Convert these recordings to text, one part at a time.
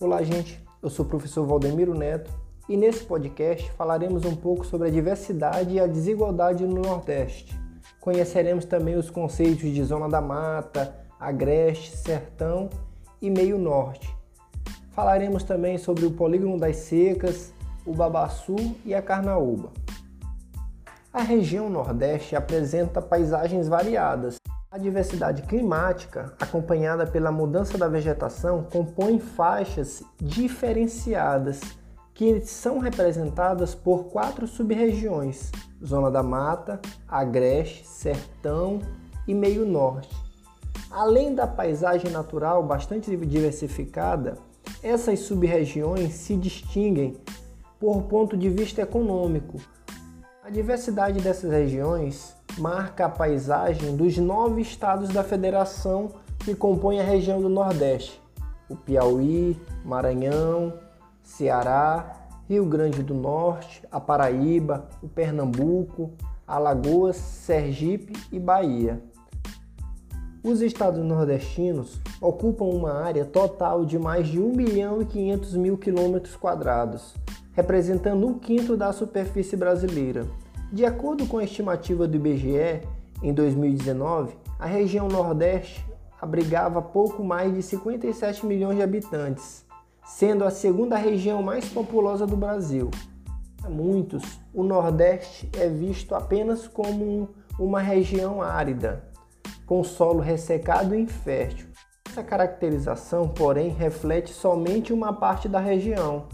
Olá, gente. Eu sou o professor Valdemiro Neto e nesse podcast falaremos um pouco sobre a diversidade e a desigualdade no Nordeste. Conheceremos também os conceitos de zona da mata, agreste, sertão e meio norte. Falaremos também sobre o polígono das secas, o babaçu e a carnaúba. A região Nordeste apresenta paisagens variadas, a diversidade climática, acompanhada pela mudança da vegetação, compõe faixas diferenciadas que são representadas por quatro sub-regiões: Zona da Mata, Agreste, Sertão e Meio Norte. Além da paisagem natural bastante diversificada, essas sub-regiões se distinguem por ponto de vista econômico. A diversidade dessas regiões marca a paisagem dos nove estados da federação que compõem a região do Nordeste: o Piauí, Maranhão, Ceará, Rio Grande do Norte, a Paraíba, o Pernambuco, Alagoas, Sergipe e Bahia. Os estados nordestinos ocupam uma área total de mais de 1 milhão e 500 mil quilômetros quadrados, representando um quinto da superfície brasileira. De acordo com a estimativa do IBGE, em 2019, a região Nordeste abrigava pouco mais de 57 milhões de habitantes, sendo a segunda região mais populosa do Brasil. Para muitos, o Nordeste é visto apenas como uma região árida, com solo ressecado e infértil. Essa caracterização, porém, reflete somente uma parte da região,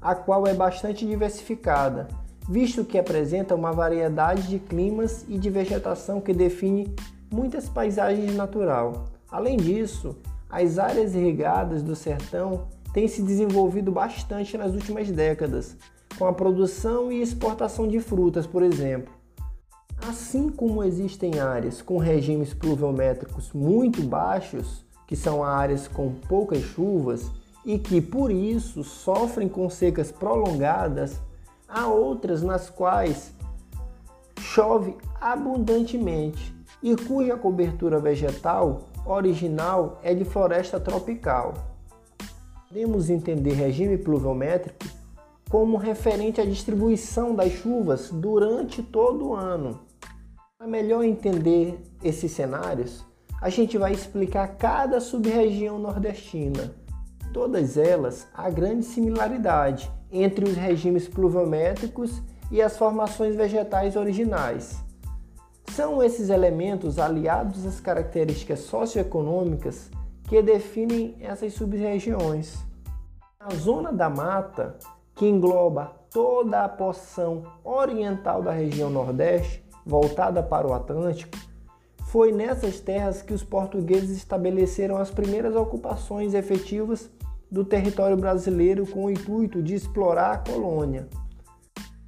a qual é bastante diversificada visto que apresenta uma variedade de climas e de vegetação que define muitas paisagens natural. Além disso, as áreas irrigadas do sertão têm se desenvolvido bastante nas últimas décadas, com a produção e exportação de frutas, por exemplo. Assim como existem áreas com regimes pluviométricos muito baixos, que são áreas com poucas chuvas e que por isso sofrem com secas prolongadas, Há outras nas quais chove abundantemente e cuja cobertura vegetal original é de floresta tropical. Podemos entender regime pluviométrico como referente à distribuição das chuvas durante todo o ano. Para melhor entender esses cenários, a gente vai explicar cada sub-região nordestina. Todas elas há grande similaridade entre os regimes pluviométricos e as formações vegetais originais. São esses elementos aliados às características socioeconômicas que definem essas sub-regiões. A zona da mata, que engloba toda a porção oriental da região Nordeste, voltada para o Atlântico, foi nessas terras que os portugueses estabeleceram as primeiras ocupações efetivas do território brasileiro com o intuito de explorar a colônia.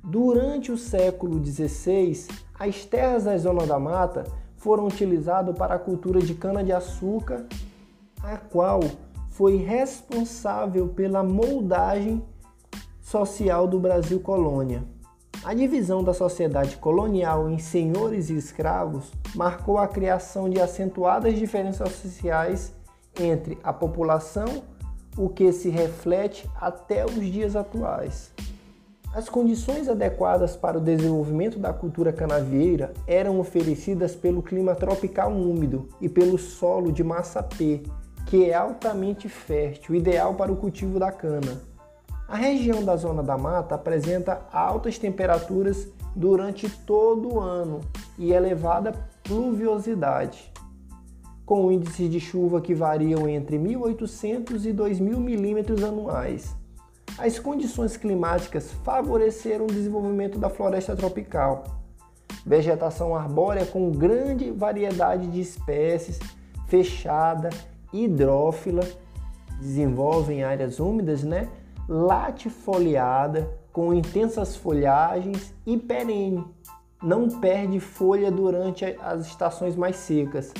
Durante o século XVI, as terras da Zona da Mata foram utilizadas para a cultura de cana-de-açúcar, a qual foi responsável pela moldagem social do Brasil colônia. A divisão da sociedade colonial em senhores e escravos marcou a criação de acentuadas diferenças sociais entre a população o que se reflete até os dias atuais. As condições adequadas para o desenvolvimento da cultura canavieira eram oferecidas pelo clima tropical úmido e pelo solo de massa P, que é altamente fértil, ideal para o cultivo da cana. A região da zona da mata apresenta altas temperaturas durante todo o ano e elevada pluviosidade com índices de chuva que variam entre 1.800 e 2.000 milímetros anuais. As condições climáticas favoreceram o desenvolvimento da floresta tropical. Vegetação arbórea com grande variedade de espécies, fechada, hidrófila, desenvolve em áreas úmidas, né? latifoliada, com intensas folhagens e perene. Não perde folha durante as estações mais secas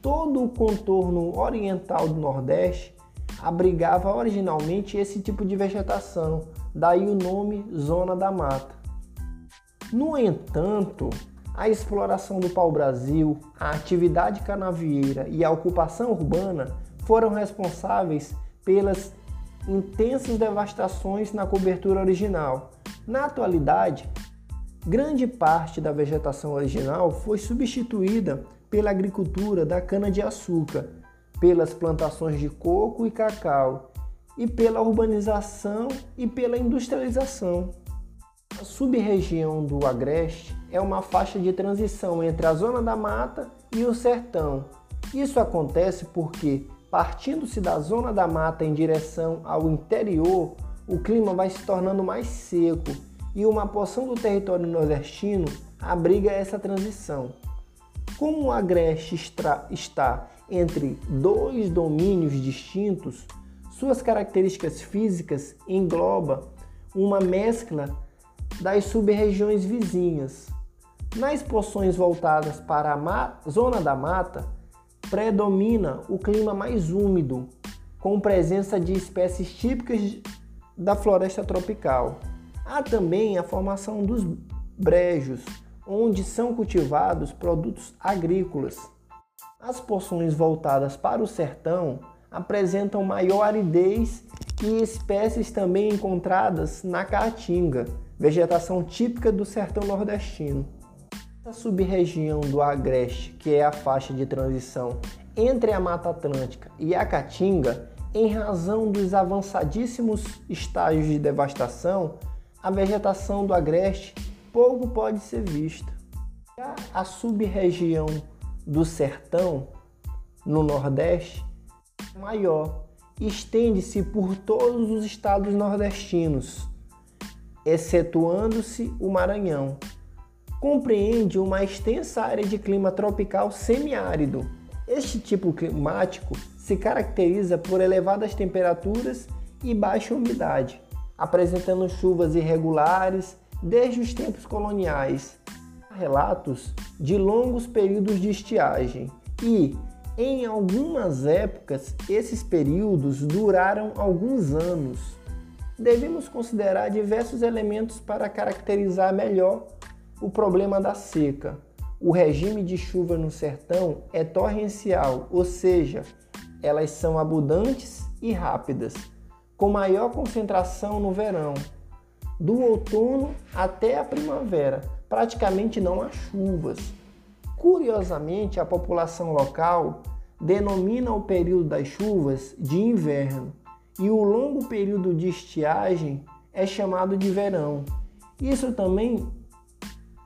todo o contorno oriental do Nordeste abrigava originalmente esse tipo de vegetação, daí o nome Zona da Mata. No entanto, a exploração do pau-brasil, a atividade canavieira e a ocupação urbana foram responsáveis pelas intensas devastações na cobertura original. Na atualidade, grande parte da vegetação original foi substituída pela agricultura da cana-de-açúcar, pelas plantações de coco e cacau e pela urbanização e pela industrialização. A sub-região do Agreste é uma faixa de transição entre a zona da mata e o sertão. Isso acontece porque, partindo-se da zona da mata em direção ao interior, o clima vai se tornando mais seco e uma porção do território nordestino abriga essa transição. Como o Agreste está entre dois domínios distintos, suas características físicas engloba uma mescla das sub-regiões vizinhas. Nas porções voltadas para a zona da mata, predomina o clima mais úmido, com presença de espécies típicas da floresta tropical. Há também a formação dos brejos, onde são cultivados produtos agrícolas. As porções voltadas para o sertão apresentam maior aridez e espécies também encontradas na caatinga, vegetação típica do sertão nordestino. A sub-região do Agreste, que é a faixa de transição entre a Mata Atlântica e a Caatinga, em razão dos avançadíssimos estágios de devastação, a vegetação do Agreste pouco pode ser vista. Já a sub-região do Sertão, no Nordeste, é maior, estende-se por todos os estados nordestinos, excetuando-se o Maranhão. Compreende uma extensa área de clima tropical semiárido. Este tipo climático se caracteriza por elevadas temperaturas e baixa umidade, apresentando chuvas irregulares desde os tempos coloniais. Há relatos de longos períodos de estiagem e, em algumas épocas, esses períodos duraram alguns anos devemos considerar diversos elementos para caracterizar melhor o problema da seca. O regime de chuva no sertão é torrencial, ou seja, elas são abundantes e rápidas, com maior concentração no verão. Do outono até a primavera, praticamente não há chuvas. Curiosamente, a população local denomina o período das chuvas de inverno e o longo período de estiagem é chamado de verão. Isso também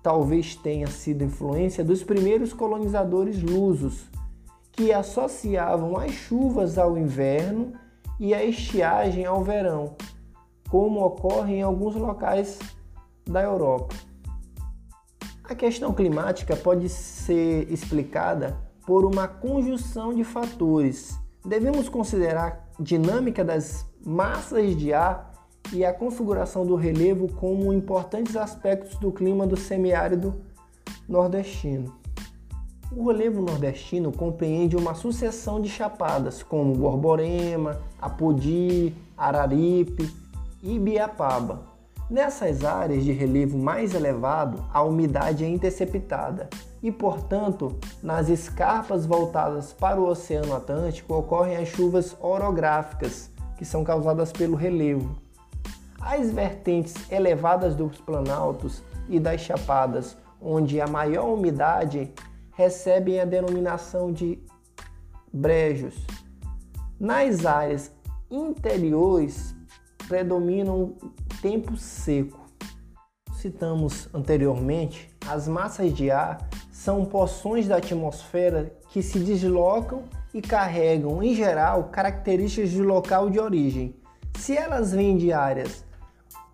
talvez tenha sido influência dos primeiros colonizadores lusos, que associavam as chuvas ao inverno e a estiagem ao verão, como ocorre em alguns locais da Europa. A questão climática pode ser explicada por uma conjunção de fatores. Devemos considerar dinâmica das massas de ar e a configuração do relevo como importantes aspectos do clima do semiárido nordestino. O relevo nordestino compreende uma sucessão de chapadas, como Borborema, Apodi, Araripe Ibiapaba. Nessas áreas de relevo mais elevado, a umidade é interceptada e, portanto, nas escarpas voltadas para o Oceano Atlântico ocorrem as chuvas orográficas, que são causadas pelo relevo. As vertentes elevadas dos planaltos e das chapadas, onde a maior umidade, recebem a denominação de brejos. Nas áreas interiores predominam tempo seco. Citamos anteriormente, as massas de ar são porções da atmosfera que se deslocam e carregam, em geral, características de local de origem. Se elas vêm de áreas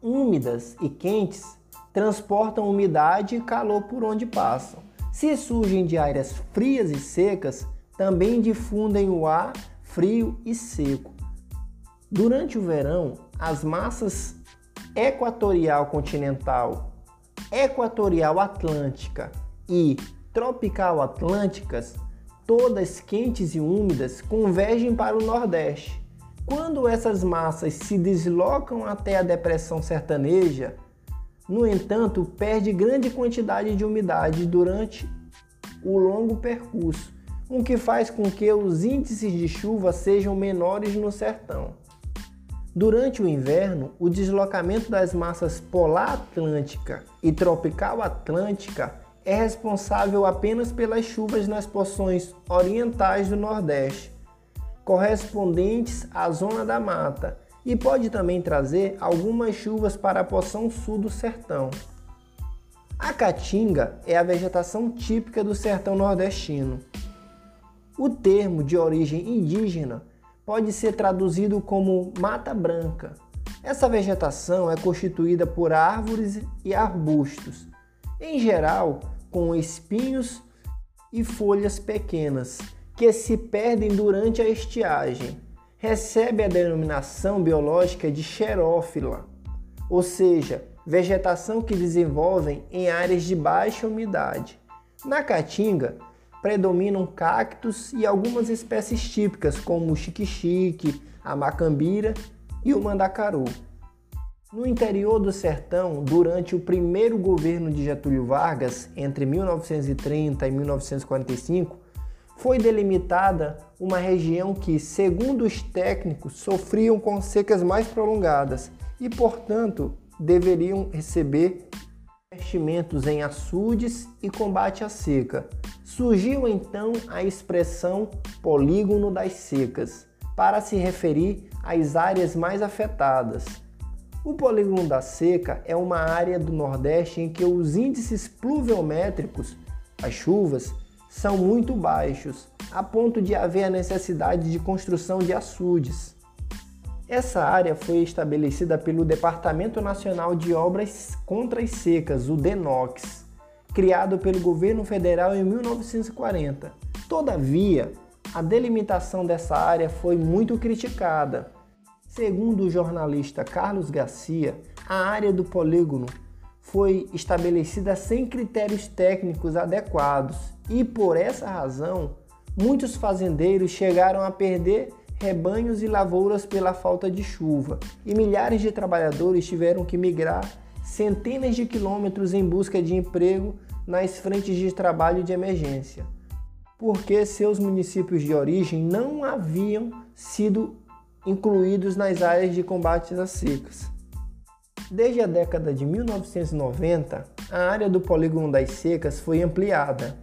úmidas e quentes, transportam umidade e calor por onde passam. Se surgem de áreas frias e secas, também difundem o ar frio e seco. Durante o verão, as massas equatorial continental, equatorial atlântica e tropical atlânticas, todas quentes e úmidas, convergem para o nordeste. Quando essas massas se deslocam até a depressão sertaneja, no entanto, perde grande quantidade de umidade durante o longo percurso, o que faz com que os índices de chuva sejam menores no sertão. Durante o inverno, o deslocamento das massas polar atlântica e tropical atlântica é responsável apenas pelas chuvas nas porções orientais do Nordeste, correspondentes à zona da mata, e pode também trazer algumas chuvas para a porção sul do sertão. A caatinga é a vegetação típica do sertão nordestino. O termo de origem indígena pode ser traduzido como mata branca. Essa vegetação é constituída por árvores e arbustos, em geral com espinhos e folhas pequenas, que se perdem durante a estiagem. Recebe a denominação biológica de xerófila, ou seja, vegetação que desenvolvem em áreas de baixa umidade. Na caatinga, predominam cactos e algumas espécies típicas, como o xique-xique, a macambira e o mandacaru. No interior do sertão, durante o primeiro governo de Getúlio Vargas, entre 1930 e 1945, foi delimitada uma região que, segundo os técnicos, sofriam com secas mais prolongadas e, portanto, deveriam receber investimentos em açudes e combate à seca. Surgiu então a expressão polígono das secas para se referir às áreas mais afetadas. O polígono da seca é uma área do Nordeste em que os índices pluviométricos, as chuvas, são muito baixos, a ponto de haver a necessidade de construção de açudes. Essa área foi estabelecida pelo Departamento Nacional de Obras contra as Secas, o DENOX, criado pelo governo federal em 1940. Todavia, a delimitação dessa área foi muito criticada. Segundo o jornalista Carlos Garcia, a área do polígono foi estabelecida sem critérios técnicos adequados e, por essa razão, muitos fazendeiros chegaram a perder rebanhos e lavouras pela falta de chuva, e milhares de trabalhadores tiveram que migrar centenas de quilômetros em busca de emprego nas frentes de trabalho de emergência, porque seus municípios de origem não haviam sido incluídos nas áreas de combate às secas. Desde a década de 1990, a área do polígono das secas foi ampliada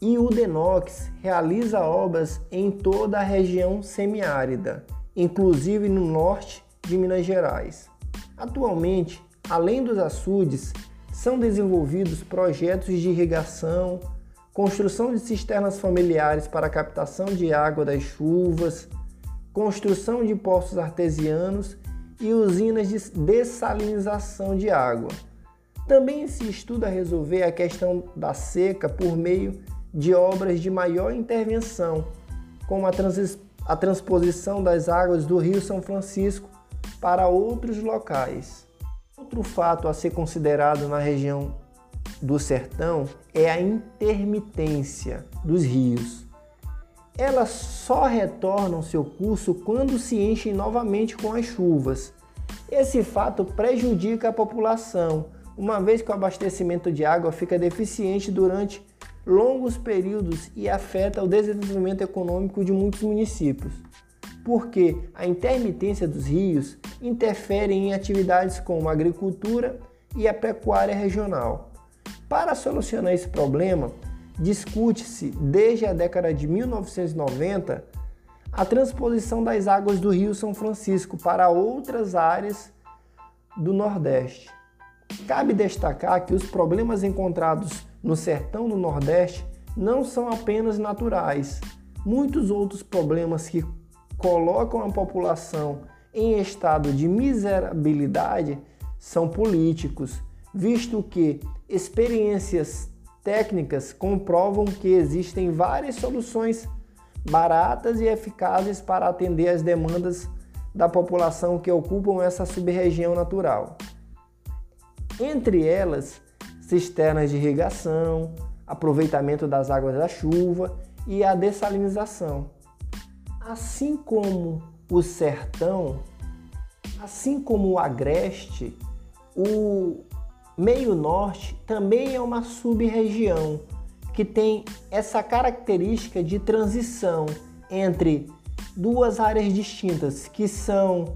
e o Denox realiza obras em toda a região semiárida, inclusive no norte de Minas Gerais. Atualmente, além dos açudes, são desenvolvidos projetos de irrigação, construção de cisternas familiares para captação de água das chuvas, construção de poços artesianos e usinas de dessalinização de água. Também se estuda resolver a questão da seca por meio de obras de maior intervenção, como a, trans a transposição das águas do Rio São Francisco para outros locais. Outro fato a ser considerado na região do sertão é a intermitência dos rios. Elas só retornam seu curso quando se enchem novamente com as chuvas. Esse fato prejudica a população, uma vez que o abastecimento de água fica deficiente durante longos períodos e afeta o desenvolvimento econômico de muitos municípios, porque a intermitência dos rios interfere em atividades como a agricultura e a pecuária regional. Para solucionar esse problema, discute-se desde a década de 1990 a transposição das águas do Rio São Francisco para outras áreas do Nordeste. Cabe destacar que os problemas encontrados no sertão do Nordeste não são apenas naturais. Muitos outros problemas que colocam a população em estado de miserabilidade são políticos, visto que experiências técnicas comprovam que existem várias soluções baratas e eficazes para atender às demandas da população que ocupam essa sub-região natural. Entre elas, cisternas de irrigação, aproveitamento das águas da chuva e a dessalinização. Assim como o sertão, assim como o agreste, o meio norte também é uma sub-região que tem essa característica de transição entre duas áreas distintas, que são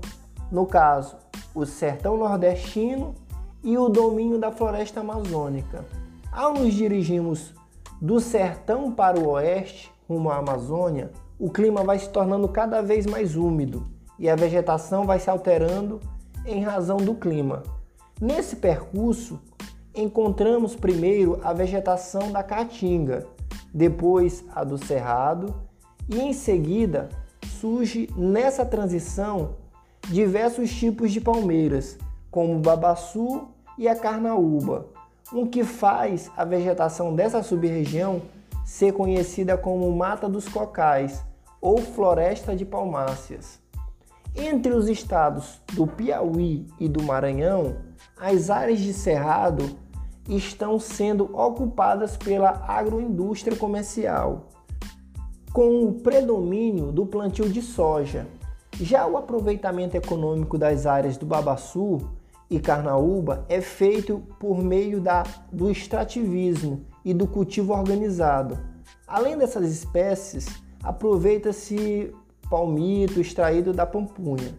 no caso, o sertão nordestino e o domínio da floresta amazônica. Ao nos dirigirmos do sertão para o oeste, rumo à Amazônia, o clima vai se tornando cada vez mais úmido e a vegetação vai se alterando em razão do clima. Nesse percurso, encontramos primeiro a vegetação da caatinga, depois a do cerrado e em seguida surge nessa transição diversos tipos de palmeiras, como o babaçu e a carnaúba, o que faz a vegetação dessa sub-região ser conhecida como Mata dos Cocais ou Floresta de Palmáceas. Entre os estados do Piauí e do Maranhão, as áreas de cerrado estão sendo ocupadas pela agroindústria comercial, com o predomínio do plantio de soja. Já o aproveitamento econômico das áreas do Babaçu e Carnaúba é feito por meio da, do extrativismo e do cultivo organizado. Além dessas espécies, aproveita-se palmito extraído da pampunha.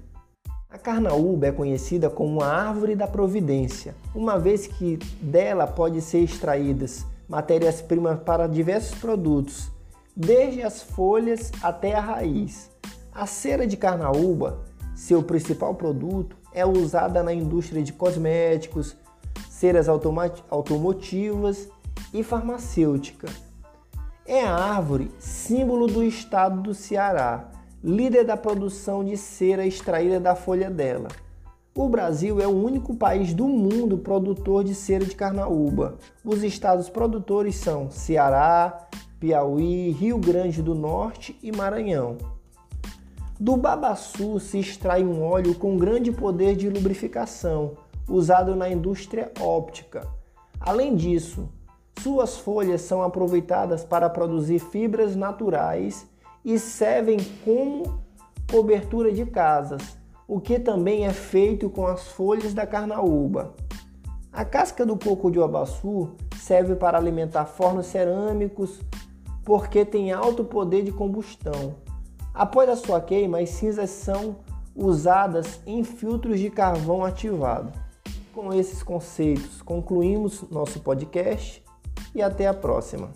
A carnaúba é conhecida como a árvore da providência, uma vez que dela pode ser extraídas matérias-primas para diversos produtos, desde as folhas até a raiz. A cera de carnaúba, seu principal produto, é usada na indústria de cosméticos, ceras automotivas e farmacêutica. É a árvore símbolo do estado do Ceará, líder da produção de cera extraída da folha dela. O Brasil é o único país do mundo produtor de cera de carnaúba. Os estados produtores são Ceará, Piauí, Rio Grande do Norte e Maranhão. Do babaçu se extrai um óleo com grande poder de lubrificação, usado na indústria óptica. Além disso, suas folhas são aproveitadas para produzir fibras naturais e servem como cobertura de casas, o que também é feito com as folhas da carnaúba. A casca do coco de abaçu serve para alimentar fornos cerâmicos porque tem alto poder de combustão. Após a sua queima, as cinzas são usadas em filtros de carvão ativado. Com esses conceitos, concluímos nosso podcast e até a próxima.